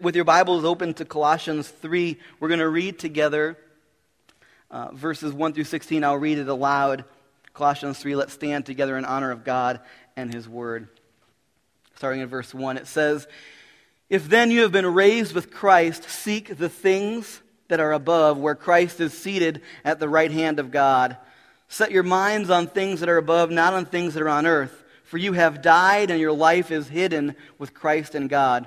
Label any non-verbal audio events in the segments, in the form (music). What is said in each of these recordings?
With your Bibles open to Colossians 3, we're going to read together uh, verses 1 through 16. I'll read it aloud. Colossians 3, let's stand together in honor of God and His Word. Starting in verse 1, it says, If then you have been raised with Christ, seek the things that are above, where Christ is seated at the right hand of God. Set your minds on things that are above, not on things that are on earth. For you have died, and your life is hidden with Christ in God.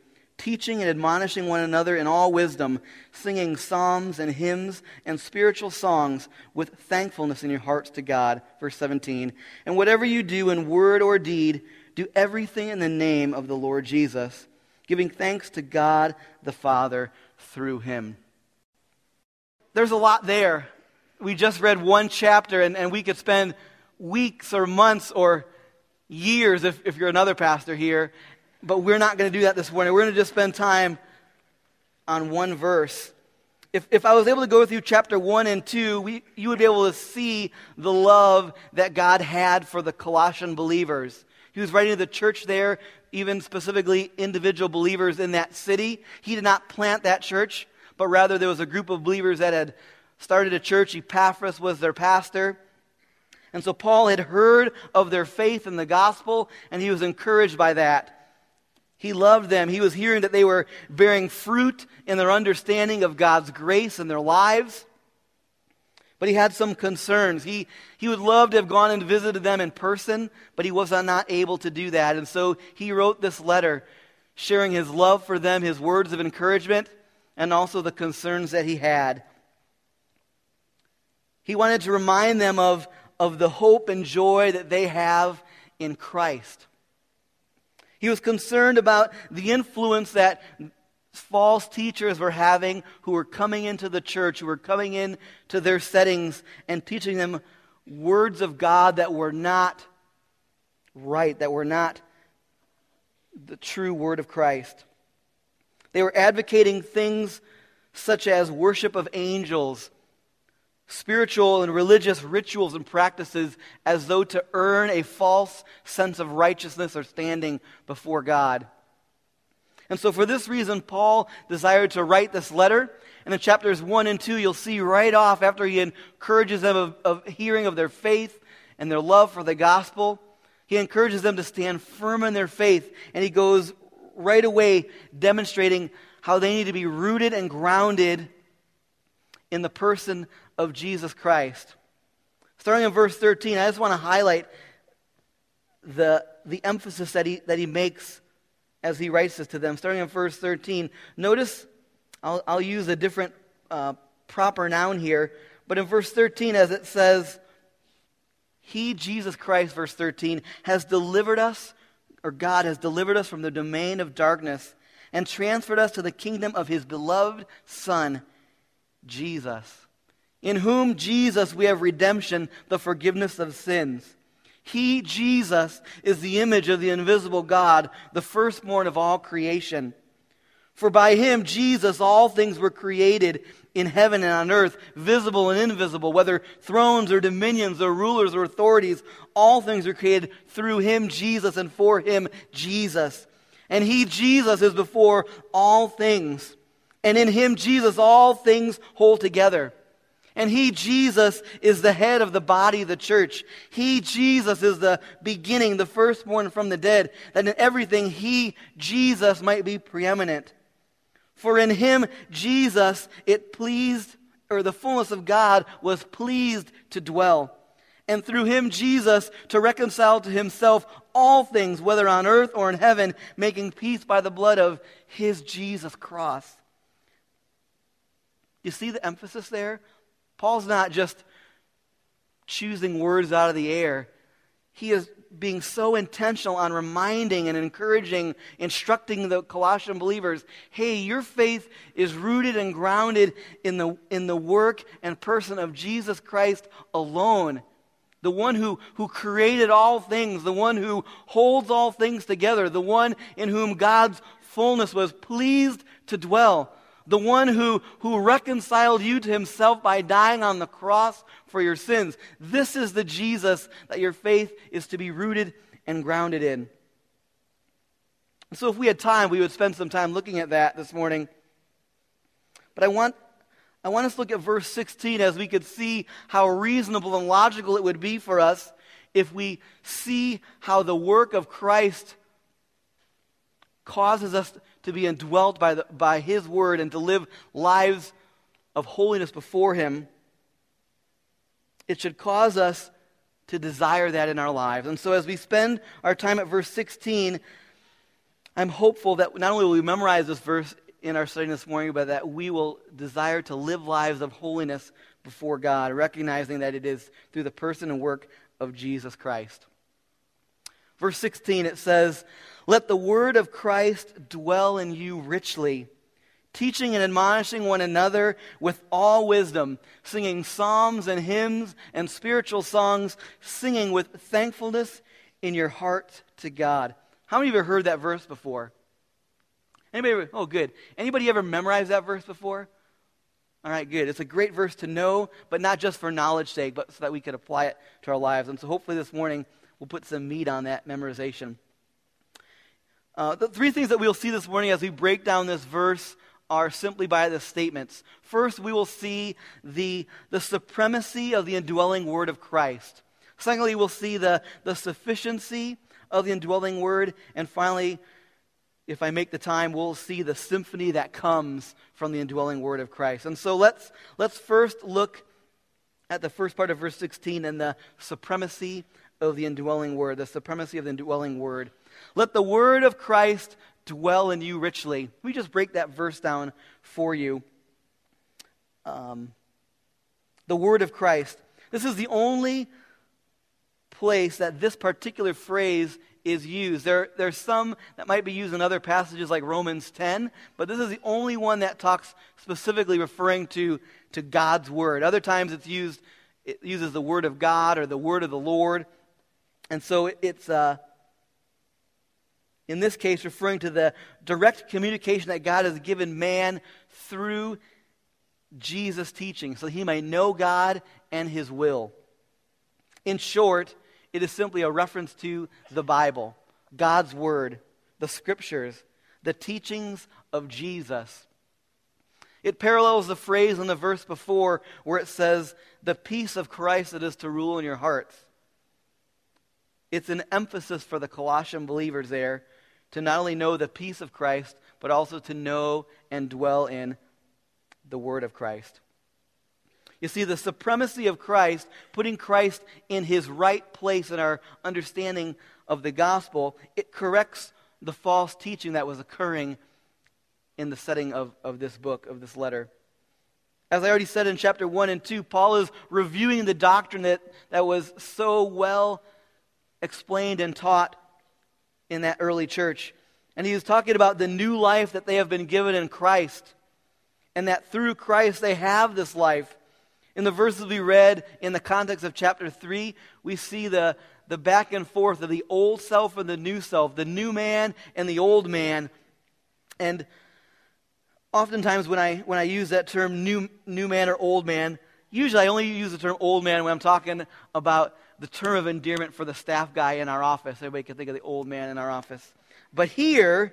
teaching and admonishing one another in all wisdom, singing psalms and hymns and spiritual songs with thankfulness in your hearts to God. Verse 17. And whatever you do in word or deed, do everything in the name of the Lord Jesus, giving thanks to God the Father through him. There's a lot there. We just read one chapter, and, and we could spend weeks or months or years, if, if you're another pastor here, but we're not going to do that this morning. We're going to just spend time on one verse. If, if I was able to go through chapter 1 and 2, we, you would be able to see the love that God had for the Colossian believers. He was writing to the church there, even specifically individual believers in that city. He did not plant that church, but rather there was a group of believers that had started a church. Epaphras was their pastor. And so Paul had heard of their faith in the gospel, and he was encouraged by that. He loved them. He was hearing that they were bearing fruit in their understanding of God's grace in their lives. But he had some concerns. He, he would love to have gone and visited them in person, but he was not able to do that. And so he wrote this letter sharing his love for them, his words of encouragement, and also the concerns that he had. He wanted to remind them of, of the hope and joy that they have in Christ. He was concerned about the influence that false teachers were having who were coming into the church, who were coming into their settings and teaching them words of God that were not right, that were not the true word of Christ. They were advocating things such as worship of angels spiritual and religious rituals and practices as though to earn a false sense of righteousness or standing before God. And so, for this reason, Paul desired to write this letter. And in chapters 1 and 2, you'll see right off after he encourages them of, of hearing of their faith and their love for the gospel, he encourages them to stand firm in their faith. And he goes right away demonstrating how they need to be rooted and grounded in the person of Jesus Christ. Starting in verse 13, I just want to highlight the, the emphasis that he, that he makes as he writes this to them. Starting in verse 13, notice I'll, I'll use a different uh, proper noun here, but in verse 13, as it says, He, Jesus Christ, verse 13, has delivered us, or God has delivered us from the domain of darkness and transferred us to the kingdom of His beloved Son, Jesus in whom Jesus we have redemption, the forgiveness of sins. He, Jesus, is the image of the invisible God, the firstborn of all creation. For by him, Jesus, all things were created in heaven and on earth, visible and invisible, whether thrones or dominions or rulers or authorities, all things are created through him, Jesus, and for him, Jesus. And he, Jesus, is before all things. And in him, Jesus, all things hold together. And he, Jesus, is the head of the body, the church. He, Jesus, is the beginning, the firstborn from the dead, that in everything he, Jesus, might be preeminent. For in him, Jesus, it pleased, or the fullness of God was pleased to dwell. And through him, Jesus, to reconcile to himself all things, whether on earth or in heaven, making peace by the blood of his Jesus cross. You see the emphasis there? Paul's not just choosing words out of the air. He is being so intentional on reminding and encouraging, instructing the Colossian believers hey, your faith is rooted and grounded in the, in the work and person of Jesus Christ alone. The one who, who created all things, the one who holds all things together, the one in whom God's fullness was pleased to dwell the one who, who reconciled you to himself by dying on the cross for your sins. This is the Jesus that your faith is to be rooted and grounded in. So, if we had time, we would spend some time looking at that this morning. But I want, I want us to look at verse 16 as we could see how reasonable and logical it would be for us if we see how the work of Christ causes us to be indwelt by, the, by His Word and to live lives of holiness before Him, it should cause us to desire that in our lives. And so as we spend our time at verse 16, I'm hopeful that not only will we memorize this verse in our study this morning, but that we will desire to live lives of holiness before God, recognizing that it is through the person and work of Jesus Christ. Verse 16, it says, let the word of Christ dwell in you richly, teaching and admonishing one another with all wisdom, singing psalms and hymns and spiritual songs, singing with thankfulness in your heart to God. How many of you have heard that verse before? Anybody ever, oh good. Anybody ever memorized that verse before? All right, good. It's a great verse to know, but not just for knowledge sake, but so that we could apply it to our lives. And so hopefully this morning we'll put some meat on that memorization. Uh, the three things that we'll see this morning as we break down this verse are simply by the statements. First, we will see the, the supremacy of the indwelling word of Christ. Secondly, we'll see the, the sufficiency of the indwelling word. And finally, if I make the time, we'll see the symphony that comes from the indwelling word of Christ. And so let's, let's first look at the first part of verse 16 and the supremacy of the indwelling word, the supremacy of the indwelling word. Let the word of Christ dwell in you richly. Let me just break that verse down for you. Um, the word of Christ. This is the only place that this particular phrase is used. There, there's some that might be used in other passages like Romans 10, but this is the only one that talks specifically referring to, to God's word. Other times it's used, it uses the word of God or the word of the Lord. And so it's, uh, in this case, referring to the direct communication that God has given man through Jesus' teaching, so he may know God and his will. In short, it is simply a reference to the Bible, God's Word, the Scriptures, the teachings of Jesus. It parallels the phrase in the verse before where it says, the peace of Christ that is to rule in your hearts. It's an emphasis for the Colossian believers there to not only know the peace of Christ, but also to know and dwell in the Word of Christ. You see, the supremacy of Christ, putting Christ in his right place in our understanding of the gospel, it corrects the false teaching that was occurring in the setting of, of this book, of this letter. As I already said in chapter 1 and 2, Paul is reviewing the doctrine that, that was so well explained and taught in that early church. And he was talking about the new life that they have been given in Christ. And that through Christ they have this life. In the verses we read in the context of chapter 3, we see the, the back and forth of the old self and the new self, the new man and the old man. And oftentimes when I, when I use that term new, new man or old man, usually I only use the term old man when I'm talking about the term of endearment for the staff guy in our office. Everybody can think of the old man in our office. But here,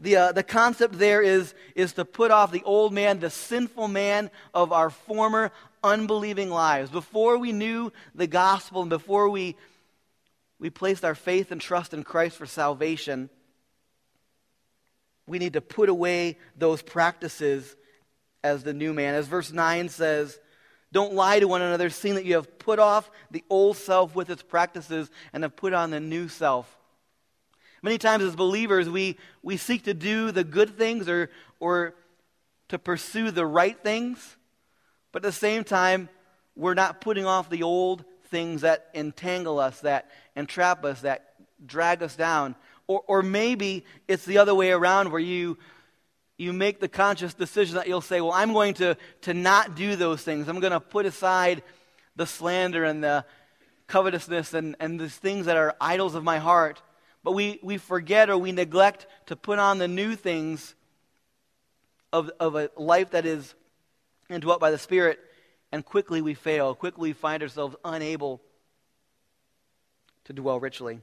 the, uh, the concept there is, is to put off the old man, the sinful man of our former unbelieving lives. Before we knew the gospel and before we, we placed our faith and trust in Christ for salvation, we need to put away those practices as the new man. As verse 9 says, don't lie to one another, seeing that you have put off the old self with its practices and have put on the new self. Many times as believers, we, we seek to do the good things or, or to pursue the right things, but at the same time, we're not putting off the old things that entangle us, that entrap us, that drag us down. Or, or maybe it's the other way around where you, you make the conscious decision that you'll say, Well, I'm going to, to not do those things. I'm going to put aside the slander and the covetousness and, and the things that are idols of my heart. But we, we forget or we neglect to put on the new things of, of a life that is indwelt by the Spirit, and quickly we fail. Quickly we find ourselves unable to dwell richly.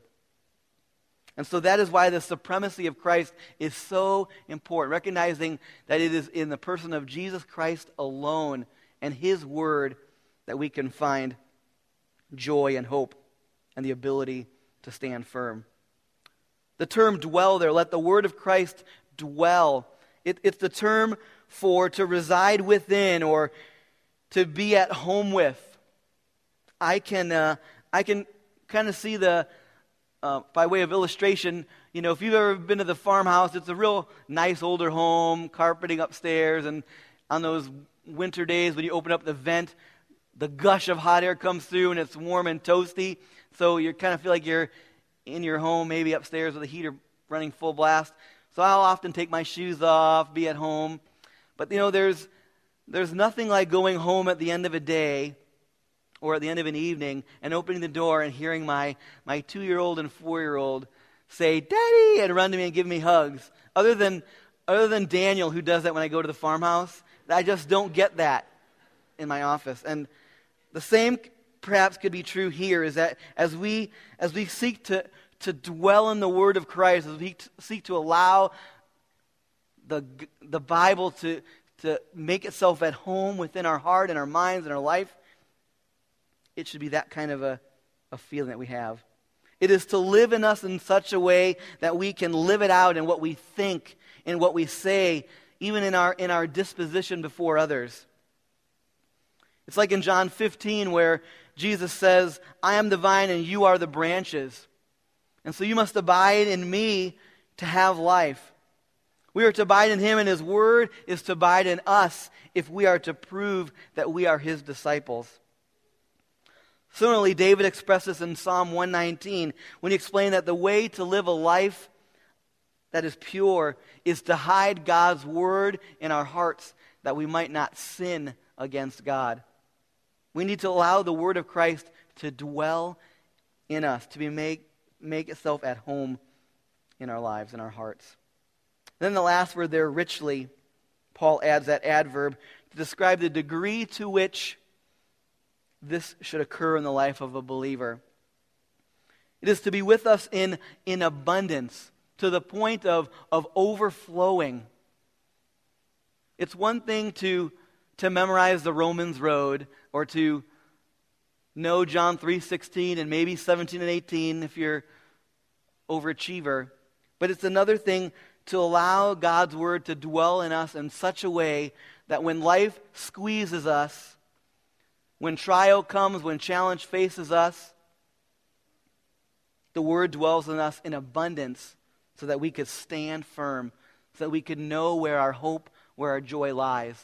And so that is why the supremacy of Christ is so important, recognizing that it is in the person of Jesus Christ alone and his word that we can find joy and hope and the ability to stand firm. The term dwell there, let the word of Christ dwell. It, it's the term for to reside within or to be at home with. I can, uh, I can kind of see the, uh, by way of illustration, you know, if you've ever been to the farmhouse, it's a real nice older home, carpeting upstairs, and on those winter days when you open up the vent, the gush of hot air comes through and it's warm and toasty. So you kind of feel like you're in your home, maybe upstairs with the heater running full blast. So I'll often take my shoes off, be at home. But you know, there's there's nothing like going home at the end of a day or at the end of an evening and opening the door and hearing my, my two year old and four year old say, Daddy, and run to me and give me hugs. Other than, other than Daniel, who does that when I go to the farmhouse, I just don't get that in my office. And the same perhaps could be true here is that as we, as we seek to, to dwell in the Word of Christ, as we seek to allow the, the Bible to, to make itself at home within our heart and our minds and our life, it should be that kind of a, a feeling that we have. It is to live in us in such a way that we can live it out in what we think, in what we say, even in our, in our disposition before others. It's like in John 15 where Jesus says, I am the vine and you are the branches. And so you must abide in me to have life. We are to abide in him, and his word is to abide in us if we are to prove that we are his disciples. Similarly, David expressed this in Psalm 119 when he explained that the way to live a life that is pure is to hide God's word in our hearts that we might not sin against God. We need to allow the word of Christ to dwell in us, to be make, make itself at home in our lives, in our hearts. Then the last word there, richly, Paul adds that adverb to describe the degree to which this should occur in the life of a believer. It is to be with us in, in abundance, to the point of, of overflowing. It's one thing to, to memorize the Romans road or to know John 3:16 and maybe 17 and 18 if you're overachiever. But it's another thing to allow God's word to dwell in us in such a way that when life squeezes us, when trial comes, when challenge faces us, the word dwells in us in abundance so that we could stand firm, so that we could know where our hope, where our joy lies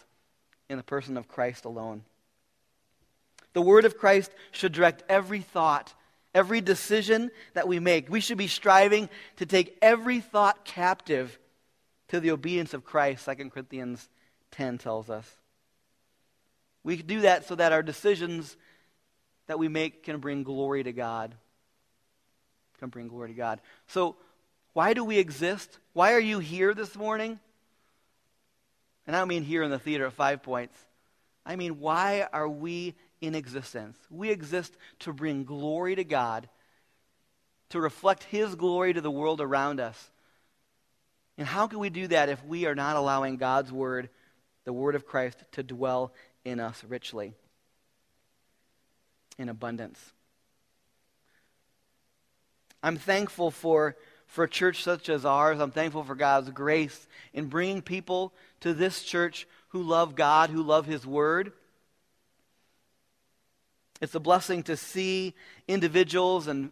in the person of Christ alone. The word of Christ should direct every thought, every decision that we make. We should be striving to take every thought captive to the obedience of Christ, 2 Corinthians 10 tells us. We do that so that our decisions that we make can bring glory to God. Can bring glory to God. So, why do we exist? Why are you here this morning? And I don't mean here in the theater at five points. I mean, why are we in existence? We exist to bring glory to God, to reflect His glory to the world around us. And how can we do that if we are not allowing God's Word, the Word of Christ, to dwell in us richly, in abundance? I'm thankful for, for a church such as ours. I'm thankful for God's grace in bringing people to this church who love God, who love His Word. It's a blessing to see individuals and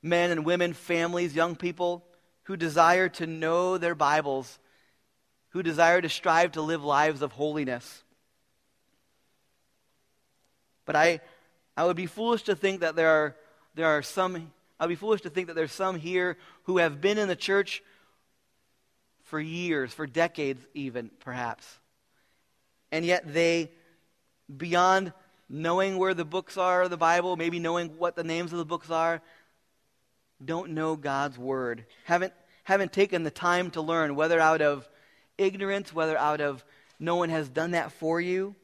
men and women, families, young people who desire to know their Bibles, who desire to strive to live lives of holiness. But I, I would be foolish to think that there are, there are some, I'd be foolish to think that there's some here who have been in the church for years, for decades even, perhaps. And yet they, beyond knowing where the books are of the Bible, maybe knowing what the names of the books are, don't know God's Word. Haven't, haven't taken the time to learn, whether out of ignorance, whether out of no one has done that for you.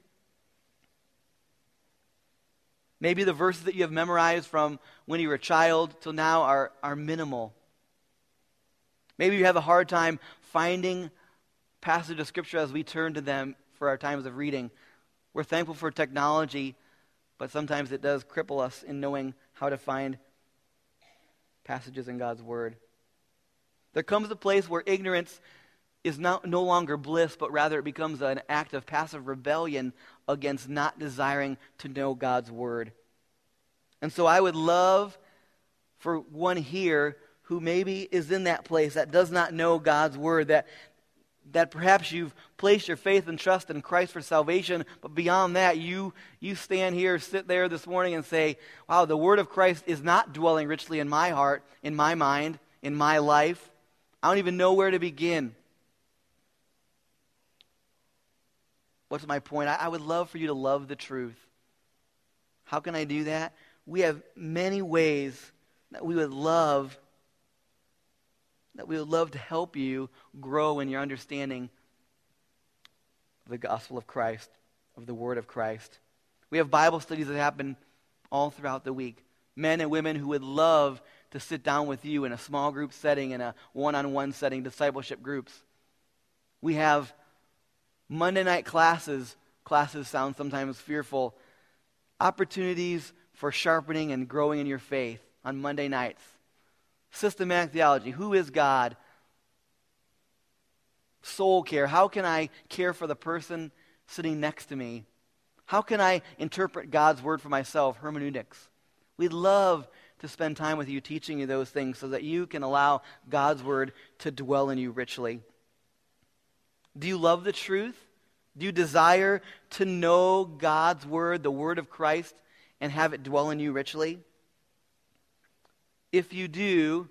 Maybe the verses that you have memorized from when you were a child till now are, are minimal. Maybe you have a hard time finding passage of Scripture as we turn to them for our times of reading. We're thankful for technology, but sometimes it does cripple us in knowing how to find passages in God's Word. There comes a place where ignorance is not, no longer bliss, but rather it becomes an act of passive rebellion against not desiring to know God's Word. And so I would love for one here who maybe is in that place that does not know God's word, that, that perhaps you've placed your faith and trust in Christ for salvation, but beyond that, you, you stand here, sit there this morning and say, wow, the word of Christ is not dwelling richly in my heart, in my mind, in my life. I don't even know where to begin. What's my point? I, I would love for you to love the truth. How can I do that? We have many ways that we would love that we would love to help you grow in your understanding of the gospel of Christ, of the word of Christ. We have Bible studies that happen all throughout the week. Men and women who would love to sit down with you in a small group setting, in a one on one setting, discipleship groups. We have Monday night classes. Classes sound sometimes fearful. Opportunities for sharpening and growing in your faith on Monday nights systematic theology. Who is God? Soul care. How can I care for the person sitting next to me? How can I interpret God's word for myself? Hermeneutics. We'd love to spend time with you teaching you those things so that you can allow God's word to dwell in you richly. Do you love the truth? Do you desire to know God's word, the word of Christ, and have it dwell in you richly? If you do,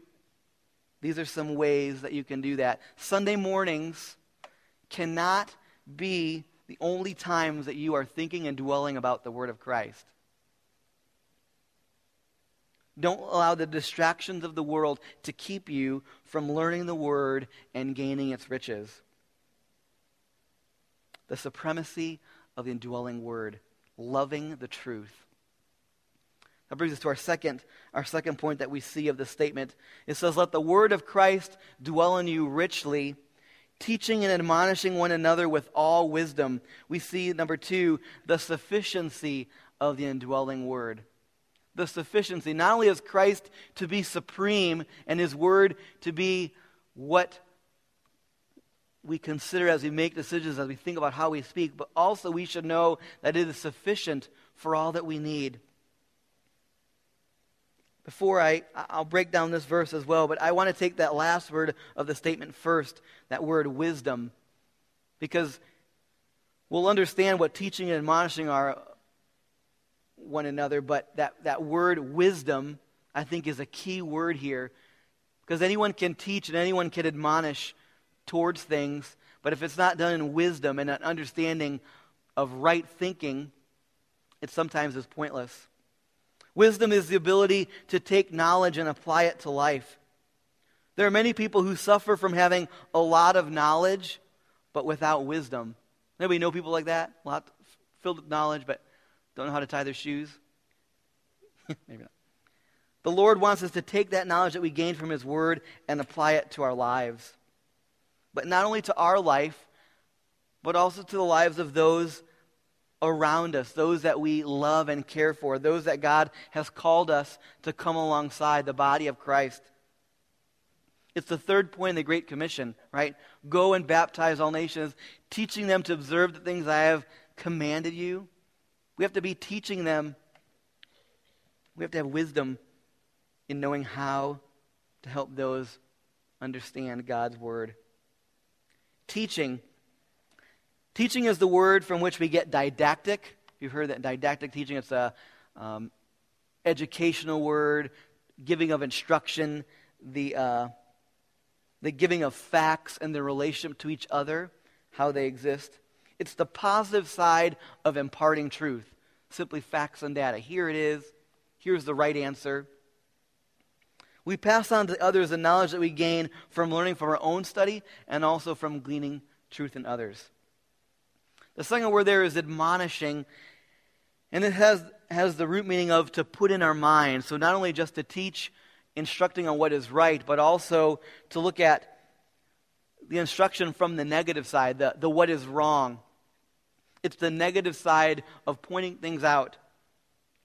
these are some ways that you can do that. Sunday mornings cannot be the only times that you are thinking and dwelling about the Word of Christ. Don't allow the distractions of the world to keep you from learning the Word and gaining its riches. The supremacy of the indwelling Word, loving the truth. That brings us to our second, our second point that we see of this statement. It says, Let the word of Christ dwell in you richly, teaching and admonishing one another with all wisdom. We see, number two, the sufficiency of the indwelling word. The sufficiency. Not only is Christ to be supreme and his word to be what we consider as we make decisions, as we think about how we speak, but also we should know that it is sufficient for all that we need. Before I, I'll break down this verse as well, but I want to take that last word of the statement first, that word wisdom, because we'll understand what teaching and admonishing are one another, but that, that word wisdom, I think, is a key word here, because anyone can teach and anyone can admonish towards things, but if it's not done in wisdom and an understanding of right thinking, it sometimes is pointless. Wisdom is the ability to take knowledge and apply it to life. There are many people who suffer from having a lot of knowledge, but without wisdom. Anybody know people like that? A lot filled with knowledge, but don't know how to tie their shoes? (laughs) Maybe not. The Lord wants us to take that knowledge that we gained from His Word and apply it to our lives. But not only to our life, but also to the lives of those around us, those that we love and care for, those that God has called us to come alongside the body of Christ. It's the third point in the Great Commission, right? Go and baptize all nations, teaching them to observe the things I have commanded you. We have to be teaching them. We have to have wisdom in knowing how to help those understand God's word. Teaching. Teaching is the word from which we get didactic. You've heard that didactic teaching, it's a um, educational word, giving of instruction, the, uh, the giving of facts and their relationship to each other, how they exist. It's the positive side of imparting truth. Simply facts and data. Here it is. Here's the right answer. We pass on to others the knowledge that we gain from learning from our own study and also from gleaning truth in others. The second word there is admonishing, and it has, has the root meaning of to put in our mind. So, not only just to teach, instructing on what is right, but also to look at the instruction from the negative side, the, the what is wrong. It's the negative side of pointing things out,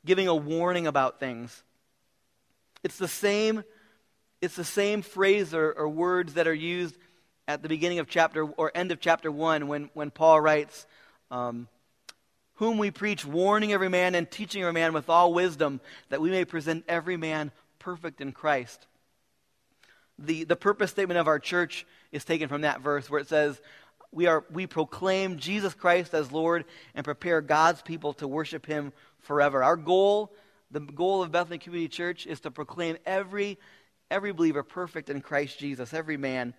giving a warning about things. It's the same, it's the same phrase or, or words that are used at the beginning of chapter or end of chapter 1 when, when Paul writes, um, Whom we preach, warning every man and teaching every man with all wisdom, that we may present every man perfect in Christ. The, the purpose statement of our church is taken from that verse where it says, we, are, we proclaim Jesus Christ as Lord and prepare God's people to worship Him forever. Our goal the goal of Bethany Community Church is to proclaim every, every believer perfect in Christ Jesus, every man.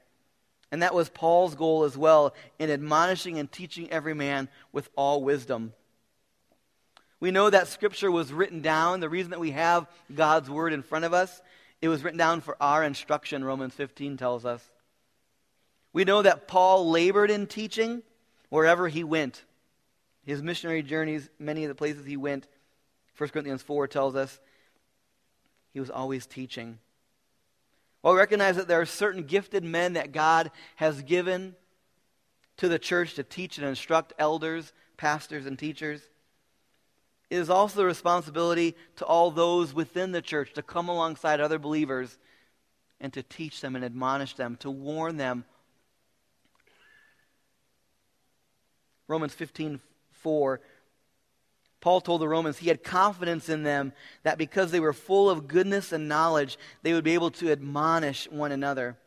And that was Paul's goal as well in admonishing and teaching every man with all wisdom. We know that Scripture was written down. The reason that we have God's Word in front of us, it was written down for our instruction, Romans 15 tells us. We know that Paul labored in teaching wherever he went. His missionary journeys, many of the places he went, 1 Corinthians 4 tells us he was always teaching. Well, we recognize that there are certain gifted men that God has given to the church to teach and instruct elders, pastors, and teachers. It is also the responsibility to all those within the church to come alongside other believers and to teach them and admonish them, to warn them. Romans 15 4 Paul told the Romans he had confidence in them that because they were full of goodness and knowledge, they would be able to admonish one another.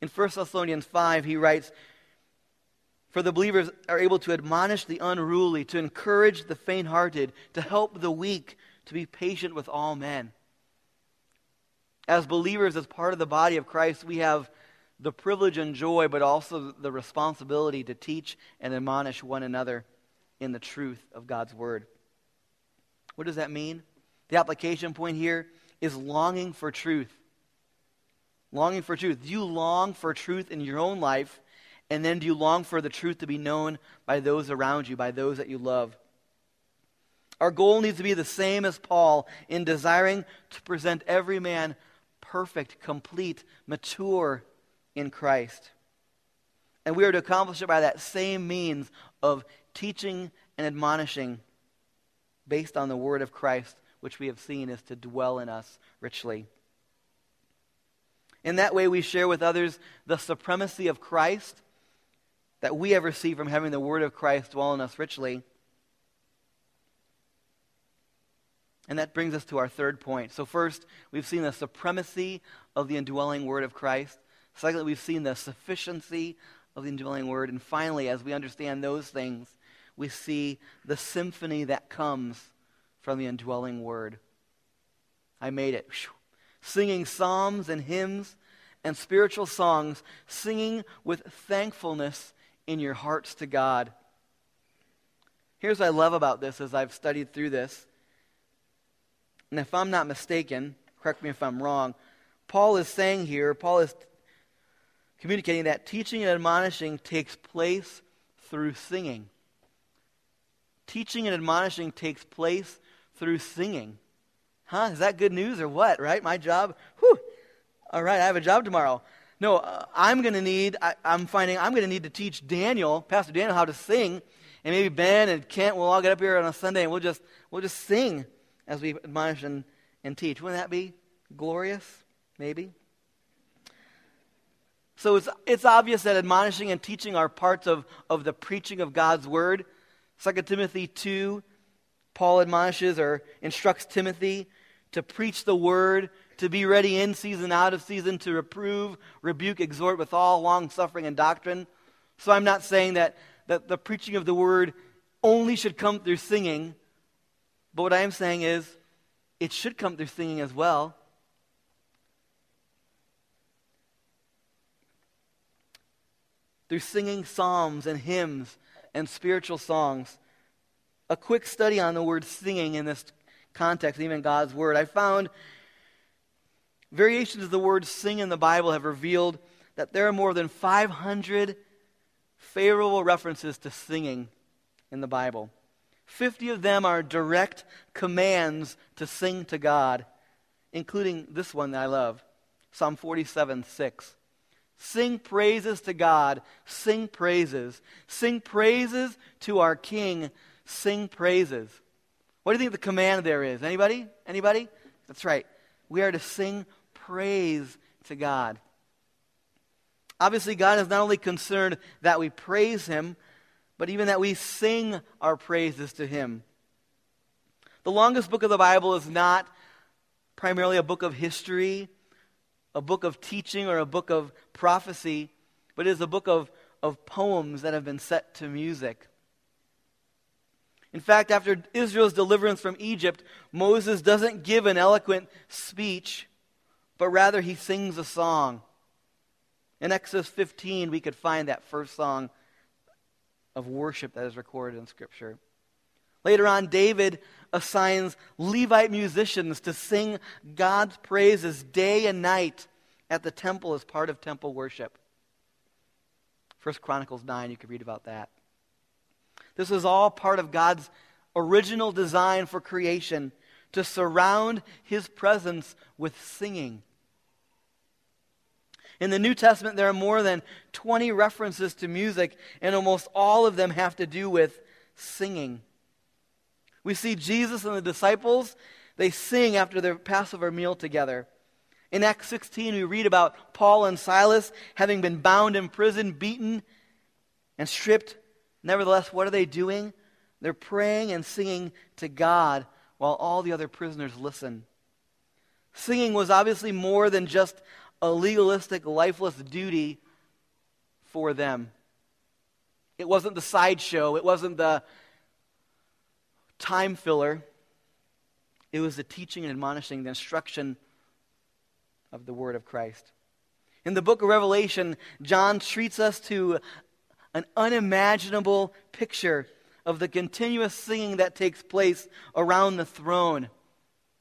In 1 Thessalonians 5, he writes, For the believers are able to admonish the unruly, to encourage the faint hearted, to help the weak, to be patient with all men. As believers, as part of the body of Christ, we have the privilege and joy, but also the responsibility to teach and admonish one another in the truth of God's word. What does that mean? The application point here is longing for truth. Longing for truth. Do you long for truth in your own life? And then do you long for the truth to be known by those around you, by those that you love? Our goal needs to be the same as Paul in desiring to present every man perfect, complete, mature in Christ. And we are to accomplish it by that same means of teaching and admonishing based on the word of Christ, which we have seen is to dwell in us richly. In that way, we share with others the supremacy of Christ that we have received from having the word of Christ dwell in us richly. And that brings us to our third point. So, first, we've seen the supremacy of the indwelling word of Christ. Secondly, we've seen the sufficiency of the indwelling word. And finally, as we understand those things, we see the symphony that comes from the indwelling word. I made it. Singing psalms and hymns and spiritual songs, singing with thankfulness in your hearts to God. Here's what I love about this as I've studied through this. And if I'm not mistaken, correct me if I'm wrong, Paul is saying here, Paul is communicating that teaching and admonishing takes place through singing. Teaching and admonishing takes place through singing. Huh? Is that good news or what, right? My job? Whew. All right, I have a job tomorrow. No, uh, I'm going to need, I, I'm finding I'm going to need to teach Daniel, Pastor Daniel, how to sing. And maybe Ben and Kent will all get up here on a Sunday and we'll just, we'll just sing as we admonish and, and teach. Wouldn't that be glorious? Maybe. So it's, it's obvious that admonishing and teaching are parts of, of the preaching of God's word. 2 Timothy 2, Paul admonishes or instructs Timothy to preach the word, to be ready in season, out of season, to reprove, rebuke, exhort with all long suffering and doctrine. So I'm not saying that, that the preaching of the word only should come through singing, but what I am saying is it should come through singing as well. through singing psalms and hymns and spiritual songs. A quick study on the word singing in this context, even God's word. I found variations of the word sing in the Bible have revealed that there are more than 500 favorable references to singing in the Bible. 50 of them are direct commands to sing to God, including this one that I love Psalm 47 6. Sing praises to God. Sing praises. Sing praises to our King. Sing praises. What do you think the command there is? Anybody? Anybody? That's right. We are to sing praise to God. Obviously, God is not only concerned that we praise Him, but even that we sing our praises to Him. The longest book of the Bible is not primarily a book of history a book of teaching or a book of prophecy, but it is a book of, of poems that have been set to music. In fact, after Israel's deliverance from Egypt, Moses doesn't give an eloquent speech, but rather he sings a song. In Exodus 15, we could find that first song of worship that is recorded in Scripture. Later on, David assigns Levite musicians to sing God's praises day and night at the temple as part of temple worship. First Chronicles 9, you can read about that. This is all part of God's original design for creation to surround his presence with singing. In the New Testament, there are more than 20 references to music, and almost all of them have to do with singing. We see Jesus and the disciples, they sing after their Passover meal together. In Acts 16, we read about Paul and Silas having been bound in prison, beaten, and stripped. Nevertheless, what are they doing? They're praying and singing to God while all the other prisoners listen. Singing was obviously more than just a legalistic, lifeless duty for them. It wasn't the sideshow, it wasn't the time filler. It was the teaching and admonishing, the instruction of the Word of Christ. In the book of Revelation, John treats us to an unimaginable picture of the continuous singing that takes place around the throne.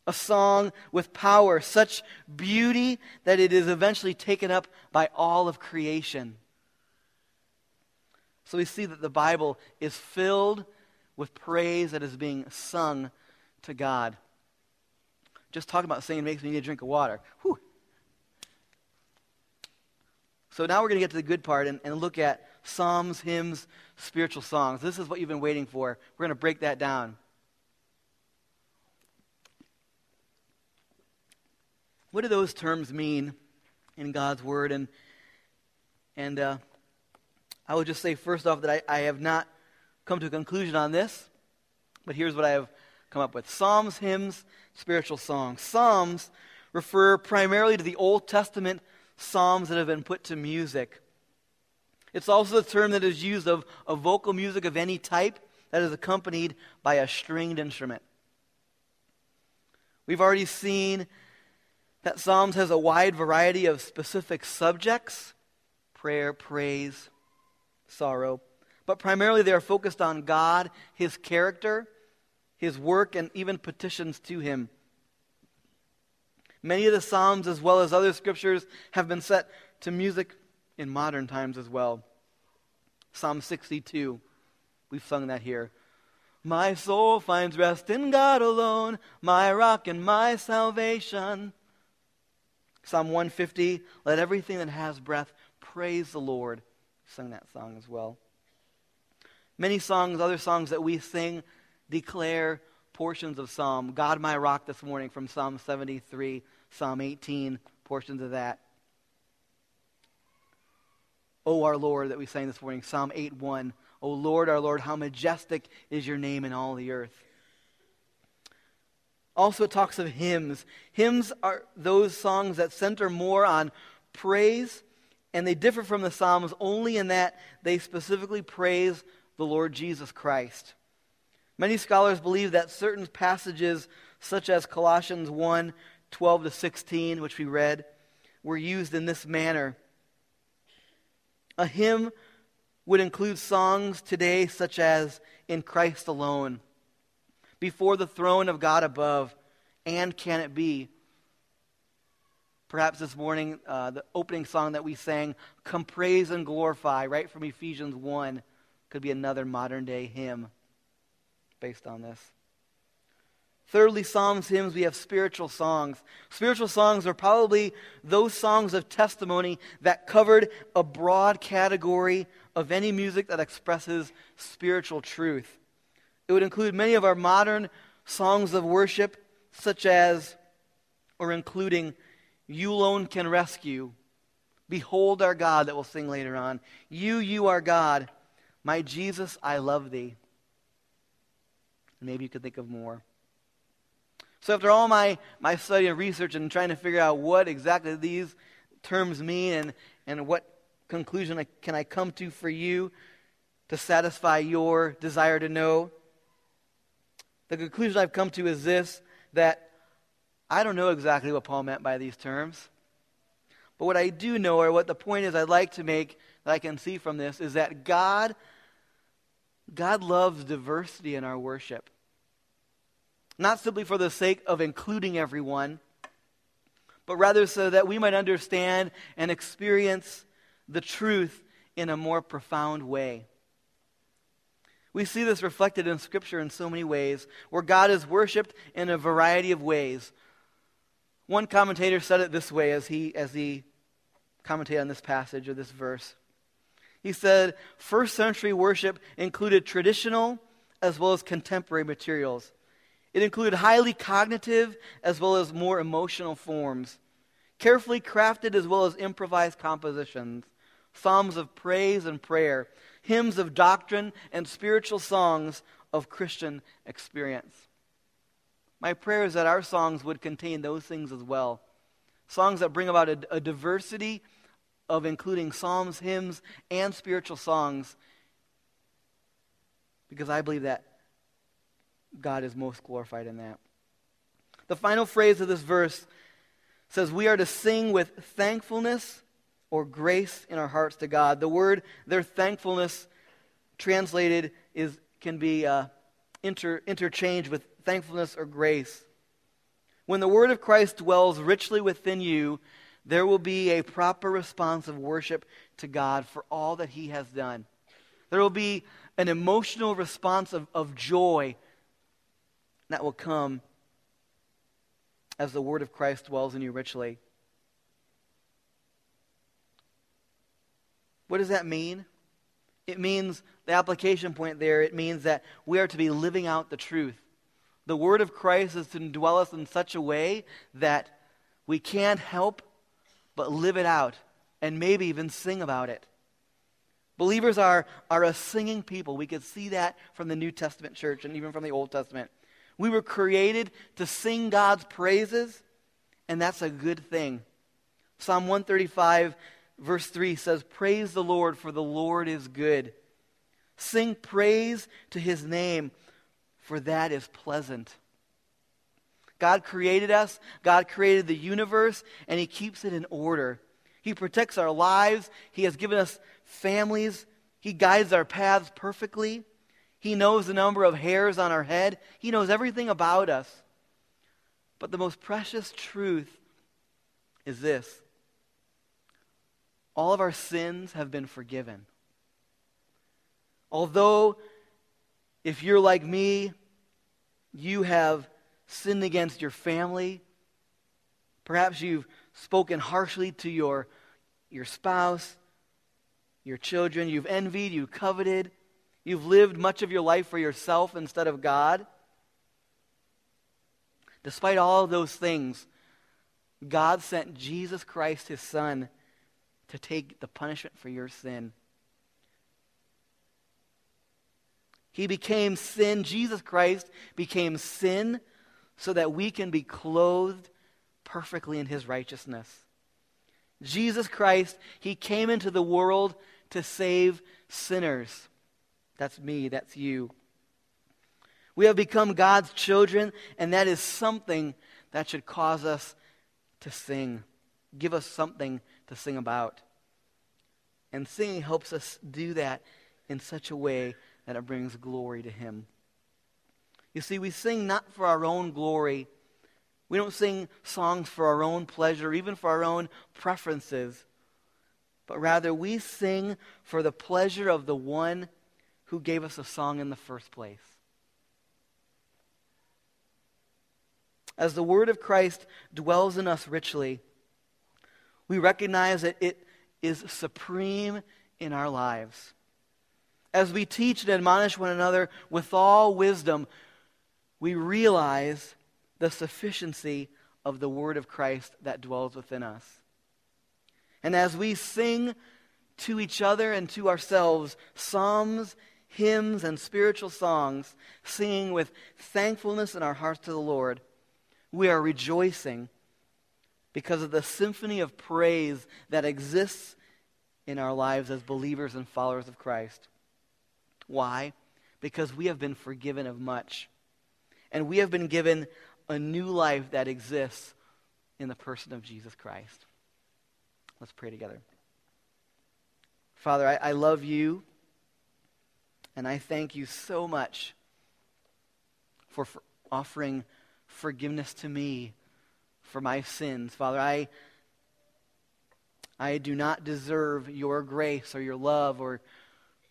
A song with power, such beauty that it is eventually taken up by all of creation. So we see that the Bible is filled with praise that is being sung to God. Just talking about singing makes me need a drink of water. Whew. So now we're going to get to the good part and, and look at psalms, hymns, spiritual songs. This is what you've been waiting for. We're going to break that down. What do those terms mean in God's Word? And, and uh, I would just say, first off, that I, I have not come to a conclusion on this, but here's what I have come up with Psalms, hymns, spiritual songs. Psalms refer primarily to the Old Testament psalms that have been put to music. It's also the term that is used of, of vocal music of any type that is accompanied by a stringed instrument. We've already seen that Psalms has a wide variety of specific subjects prayer, praise, sorrow but primarily they are focused on God, His character, His work, and even petitions to Him. Many of the Psalms, as well as other scriptures, have been set to music in modern times as well. Psalm 62. We've sung that here. My soul finds rest in God alone, my rock and my salvation. Psalm 150, let everything that has breath praise the Lord. We Sung that song as well. Many songs, other songs that we sing, declare portions of Psalm. God, my rock, this morning from Psalm 73, Psalm 18, portions of that. O our Lord, that we sang this morning, Psalm 8 1. O Lord, our Lord, how majestic is your name in all the earth. Also, it talks of hymns. Hymns are those songs that center more on praise, and they differ from the Psalms only in that they specifically praise the Lord Jesus Christ. Many scholars believe that certain passages, such as Colossians 1 12 to 16, which we read, were used in this manner. A hymn would include songs today such as In Christ Alone, Before the Throne of God Above, and Can It Be? Perhaps this morning, uh, the opening song that we sang, Come Praise and Glorify, right from Ephesians 1, could be another modern day hymn based on this. Thirdly, Psalms, hymns, we have spiritual songs. Spiritual songs are probably those songs of testimony that covered a broad category of any music that expresses spiritual truth. It would include many of our modern songs of worship, such as, or including, You Alone Can Rescue, Behold Our God, that we'll sing later on, You, You Are God, My Jesus, I Love Thee. Maybe you could think of more. So, after all my, my study and research and trying to figure out what exactly these terms mean and, and what conclusion I, can I come to for you to satisfy your desire to know, the conclusion I've come to is this that I don't know exactly what Paul meant by these terms. But what I do know, or what the point is I'd like to make that I can see from this, is that God, God loves diversity in our worship. Not simply for the sake of including everyone, but rather so that we might understand and experience the truth in a more profound way. We see this reflected in Scripture in so many ways, where God is worshiped in a variety of ways. One commentator said it this way as he, as he commented on this passage or this verse. He said, First century worship included traditional as well as contemporary materials. It included highly cognitive as well as more emotional forms, carefully crafted as well as improvised compositions, psalms of praise and prayer, hymns of doctrine, and spiritual songs of Christian experience. My prayer is that our songs would contain those things as well. Songs that bring about a, a diversity of including psalms, hymns, and spiritual songs, because I believe that God is most glorified in that. The final phrase of this verse says, We are to sing with thankfulness or grace in our hearts to God. The word, their thankfulness, translated, is, can be uh, inter, interchanged with thankfulness or grace. When the word of Christ dwells richly within you, there will be a proper response of worship to God for all that he has done. There will be an emotional response of, of joy that will come as the word of Christ dwells in you richly. What does that mean? It means the application point there, it means that we are to be living out the truth. The word of Christ is to dwell us in such a way that we can't help but live it out and maybe even sing about it. Believers are, are a singing people. We could see that from the New Testament church and even from the Old Testament. We were created to sing God's praises, and that's a good thing. Psalm 135, verse 3 says, Praise the Lord, for the Lord is good. Sing praise to his name, for that is pleasant. God created us, God created the universe, and he keeps it in order. He protects our lives, he has given us families, he guides our paths perfectly. He knows the number of hairs on our head. He knows everything about us. But the most precious truth is this all of our sins have been forgiven. Although, if you're like me, you have sinned against your family, perhaps you've spoken harshly to your, your spouse, your children, you've envied, you've coveted, you've lived much of your life for yourself instead of God. Despite all of those things, God sent Jesus Christ, his Son, to take the punishment for your sin. He became sin. Jesus Christ became sin so that we can be clothed perfectly in his righteousness. Jesus Christ, he came into the world to save sinners. That's me, that's you. We have become God's children, and that is something that should cause us to sing. Give us something to sing about. And singing helps us do that in such a way that it brings glory to Him. You see, we sing not for our own glory. We don't sing songs for our own pleasure, even for our own preferences. But rather, we sing for the pleasure of the one who gave us a song in the first place. As the word of Christ dwells in us richly, we recognize that it is supreme in our lives. As we teach and admonish one another with all wisdom, we realize the sufficiency of the word of Christ that dwells within us. And as we sing to each other and to ourselves psalms, hymns, and spiritual songs, singing with thankfulness in our hearts to the Lord, we are rejoicing because of the symphony of praise that exists in our lives as believers and followers of Christ. Why? Because we have been forgiven of much. And we have been given a new life that exists in the person of Jesus Christ. Let's pray together. Father, I, I love you, and I thank you so much for, for offering forgiveness to me for my sins. Father, I, I do not deserve your grace or your love or,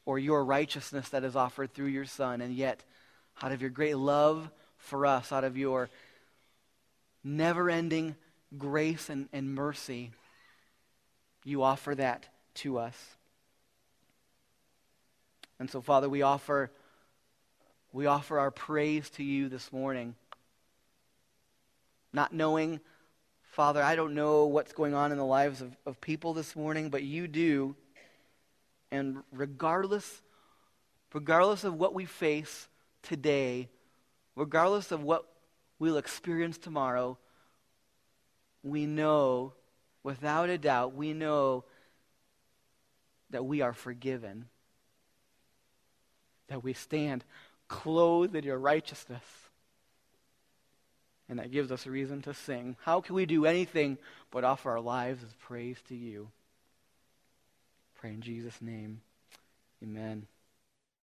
or your righteousness that is offered through your Son. And yet, out of your great love for us, out of your never ending grace and, and mercy, you offer that to us. And so, Father, we offer, we offer our praise to you this morning not knowing, Father, I don't know what's going on in the lives of, of people this morning, but you do. And regardless, regardless of what we face today, regardless of what we'll experience tomorrow, we know, without a doubt, we know that we are forgiven, that we stand clothed in your righteousness and that gives us a reason to sing. How can we do anything but offer our lives as praise to you? Pray in Jesus' name. Amen.